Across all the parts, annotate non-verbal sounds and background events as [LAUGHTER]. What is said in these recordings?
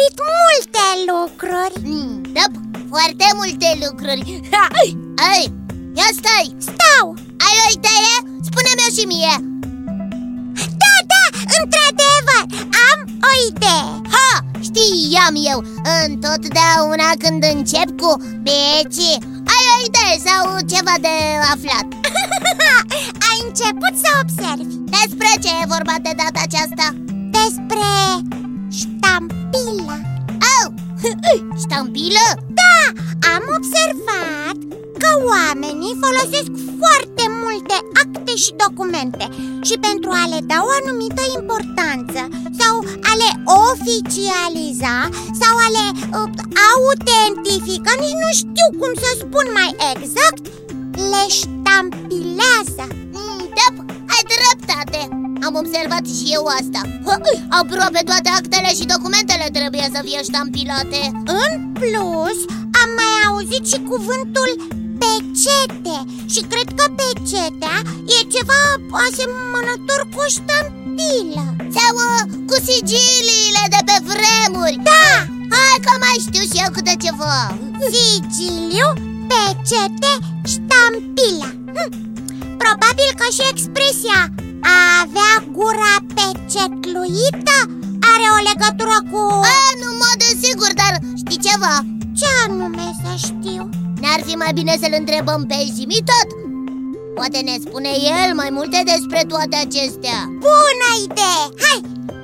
descoperit multe lucruri. Mm, Da, foarte multe lucruri. Ai, ia stai. Stau. Ai o idee? Spune-mi-o și mie. Da, da, într-adevăr, am o idee. Ha, știam eu. Întotdeauna când încep cu beci Ai o idee sau ceva de aflat. [LAUGHS] Ai început să observi. Despre ce e vorba de data aceasta? Despre ștampila Au, [LAUGHS] ștampilă? Da, am observat că oamenii folosesc foarte multe acte și documente Și pentru a le da o anumită importanță Sau a le oficializa Sau a le uh, autentifica Nici nu știu cum să spun mai exact Le ștampilează. Mm, Da, ai dreptate am observat și eu asta. Aproape toate actele și documentele trebuie să fie ștampilate. În plus, am mai auzit și cuvântul pecete. Și cred că pecetea e ceva asemănător cu o ștampilă. Sau uh, cu sigiliile de pe vremuri. Da! Hai că mai știu și eu câte ceva. Sigiliu, pecete, ștampila. Hm. Probabil că și expresia a avea gura pecetluită are o legătură cu... A, nu mod sigur, dar știi ceva? Ce anume să știu? N-ar fi mai bine să-l întrebăm pe Zimi tot? Poate ne spune el mai multe despre toate acestea Bună idee! Hai!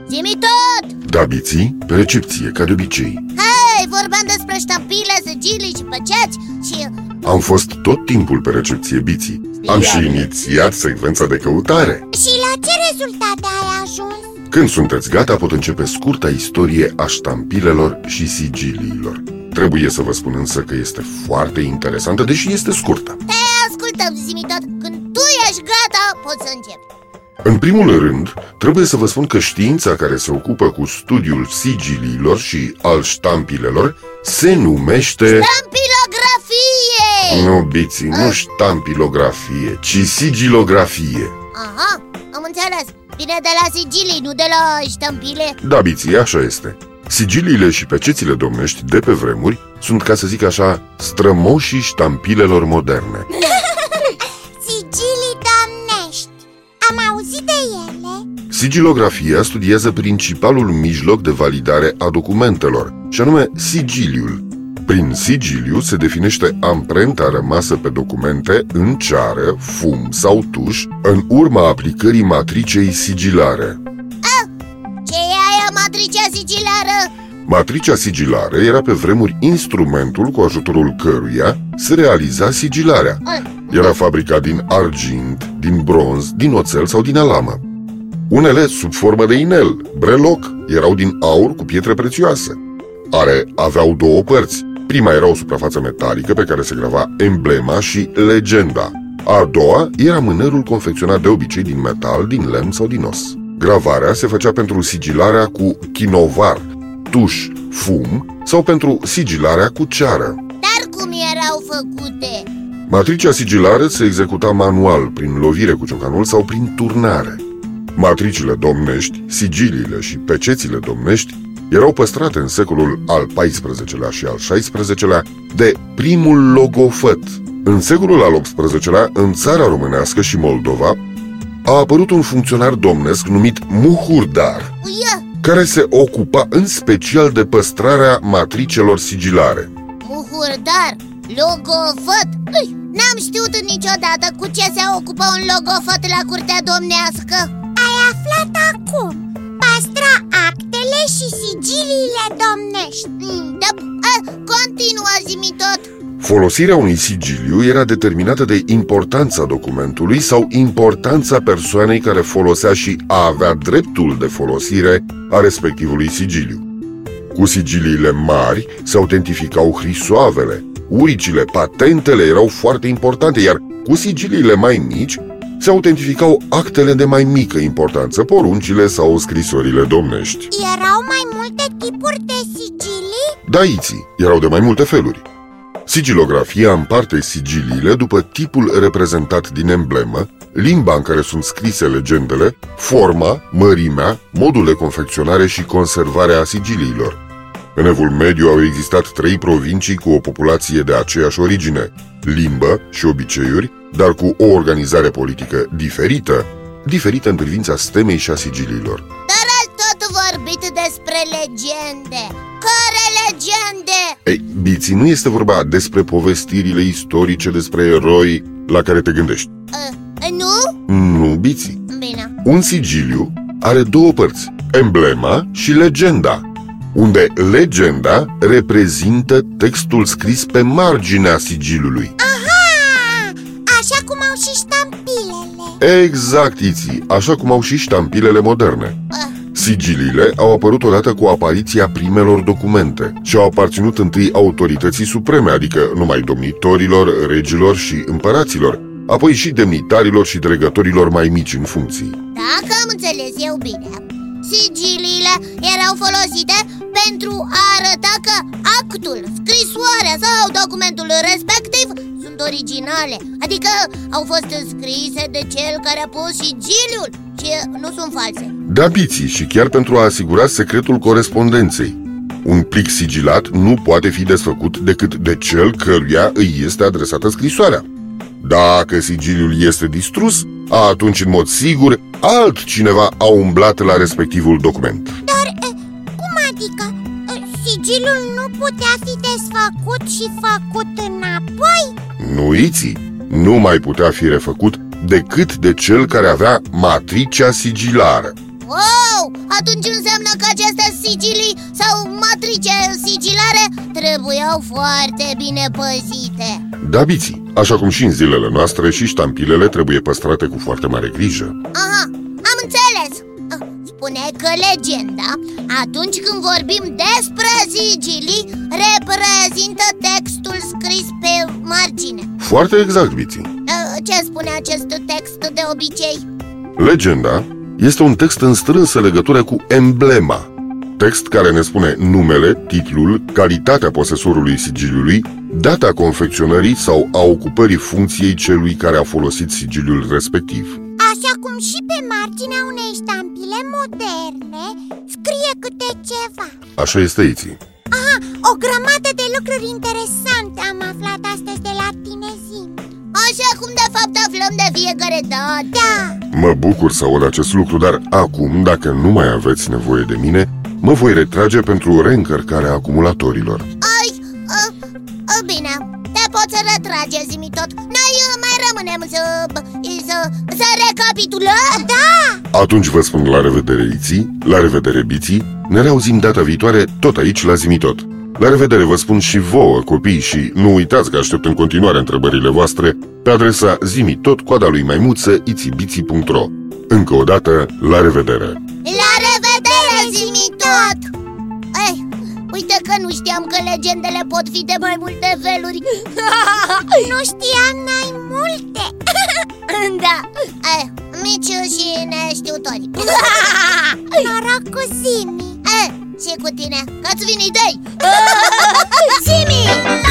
Zimi tot! Da, biții, pe recepție, ca de obicei Hai, vorbeam despre ștampile, sigilii și păceați și... Am fost tot timpul pe recepție, biții Am și inițiat secvența de căutare. Și la ce rezultate ai ajuns? Când sunteți gata, pot începe scurta istorie a ștampilelor și sigiliilor. Trebuie să vă spun însă că este foarte interesantă, deși este scurtă. Te ascultăm, zimi tot. Când tu ești gata, poți să începi. În primul rând, trebuie să vă spun că știința care se ocupă cu studiul sigiliilor și al ștampilelor se numește... Ștampilografie! Nu, biții, nu ștampilografie, ci sigilografie. Aha, am înțeles. Vine de la sigilii, nu de la ștampile. Da, biții, așa este. Sigiliile și pecețile domnești de pe vremuri sunt, ca să zic așa, strămoșii ștampilelor moderne. [LAUGHS] Sigilii domnești. Am auzit de ele? Sigilografia studiază principalul mijloc de validare a documentelor, și anume sigiliul prin sigiliu se definește amprenta rămasă pe documente în ceară, fum sau tuș în urma aplicării matricei sigilare. A, ce e aia matricea sigilară? Matricea sigilare era pe vremuri instrumentul cu ajutorul căruia se realiza sigilarea. Era fabricat din argint, din bronz, din oțel sau din alamă. Unele sub formă de inel, breloc, erau din aur cu pietre prețioase. Are aveau două părți, Prima era o suprafață metalică pe care se grava emblema și legenda. A doua era mânerul confecționat de obicei din metal, din lemn sau din os. Gravarea se făcea pentru sigilarea cu chinovar, tuș, fum sau pentru sigilarea cu ceară. Dar cum erau făcute? Matricea sigilare se executa manual, prin lovire cu ciocanul sau prin turnare. Matricile domnești, sigiliile și pecețile domnești erau păstrate în secolul al XIV-lea și al XVI-lea de primul logofăt. În secolul al XVIII-lea, în țara românească și Moldova, a apărut un funcționar domnesc numit Muhurdar, care se ocupa în special de păstrarea matricelor sigilare. Muhurdar? Logofăt? N-am știut niciodată cu ce se ocupă un logofăt la curtea domnească Ai aflat acum domnești. Mm, Da, a, continuă zi tot. Folosirea unui sigiliu era determinată de importanța documentului sau importanța persoanei care folosea și a avea dreptul de folosire a respectivului sigiliu. Cu sigiliile mari se autentificau hrisoavele, uricile, patentele erau foarte importante, iar cu sigiliile mai mici se autentificau actele de mai mică importanță, poruncile sau scrisorile domnești. Erau mai multe tipuri de sigilii? Daiții erau de mai multe feluri. Sigilografia împarte sigiliile după tipul reprezentat din emblemă, limba în care sunt scrise legendele, forma, mărimea, modul de confecționare și conservare a sigiliilor. În evul mediu au existat trei provincii cu o populație de aceeași origine, limbă și obiceiuri, dar cu o organizare politică diferită, diferită în privința stemei și a sigiliilor. Dar ați tot vorbit despre legende Care legende? Ei, Biții, nu este vorba despre povestirile istorice despre eroi la care te gândești. Uh, nu? Nu, Biții. Bine Un sigiliu are două părți, emblema și legenda, unde legenda reprezintă textul scris pe marginea sigiliului. Aha! Așa cum au și ștampilele Exact, Iții, așa cum au și ștampilele moderne. uh, Sigiliile au apărut odată cu apariția primelor documente și au aparținut întâi autorității supreme, adică numai domnitorilor, regilor și împăraților, apoi și demnitarilor și dregătorilor mai mici în funcții. Dacă am înțeles eu bine Sigiliile erau folosite pentru a arăta că actul, scrisoarea sau documentul respectiv sunt originale Adică au fost scrise de cel care a pus sigiliul și nu sunt false Da, biții, și chiar pentru a asigura secretul corespondenței. Un plic sigilat nu poate fi desfăcut decât de cel căruia îi este adresată scrisoarea. Dacă sigiliul este distrus, atunci, în mod sigur, altcineva a umblat la respectivul document. E, Sigiliul nu putea fi desfăcut și făcut înapoi? Nu iții, nu mai putea fi refăcut decât de cel care avea matricea sigilară. Wow! Atunci înseamnă că aceste sigilii sau matrice sigilare trebuiau foarte bine păzite Da, biții, așa cum și în zilele noastre și ștampilele trebuie păstrate cu foarte mare grijă. Aha, am înțeles Ah, Spune că legenda, atunci când vorbim despre sigilii, reprezintă textul scris pe margine Foarte exact, biții. Ah, Ce spune acest text de obicei? Legenda este un text în strânsă legătură cu emblema, text care ne spune numele, titlul, calitatea posesorului sigiliului, data confecționării sau a ocupării funcției celui care a folosit sigiliul respectiv. Așa cum și pe marginea unei ștampile moderne scrie câte ceva Așa este, Iții. Aha, o grămadă de lucruri interesante am aflat astăzi de la tine, Zim Așa cum de fapt aflăm de fiecare dată Da, Mă bucur să aud acest lucru, dar acum, dacă nu mai aveți nevoie de mine, mă voi retrage pentru reîncărcarea acumulatorilor. Ai, tot Noi uh, mai rămânem să, să, să recapitulăm? Da, Atunci vă spun la revedere, Iții, la revedere, Biții, ne reauzim data viitoare tot aici la Zimitot. La revedere vă spun și vouă, copii, și nu uitați că aștept în continuare întrebările voastre pe adresa zimitot, coada lui maimuță, itibiții.ro Încă o dată, la revedere! La revedere, zimi tot Ei, uite că nu știam că legendele pot fi de mai multe feluri. [LAUGHS] Nu știam mai multe. [LAUGHS] Da, Ei, mici și neștiutori. [LAUGHS] Noroc cu Zimi Ei, și cu tine, că-ți vin idei. Zimi, tot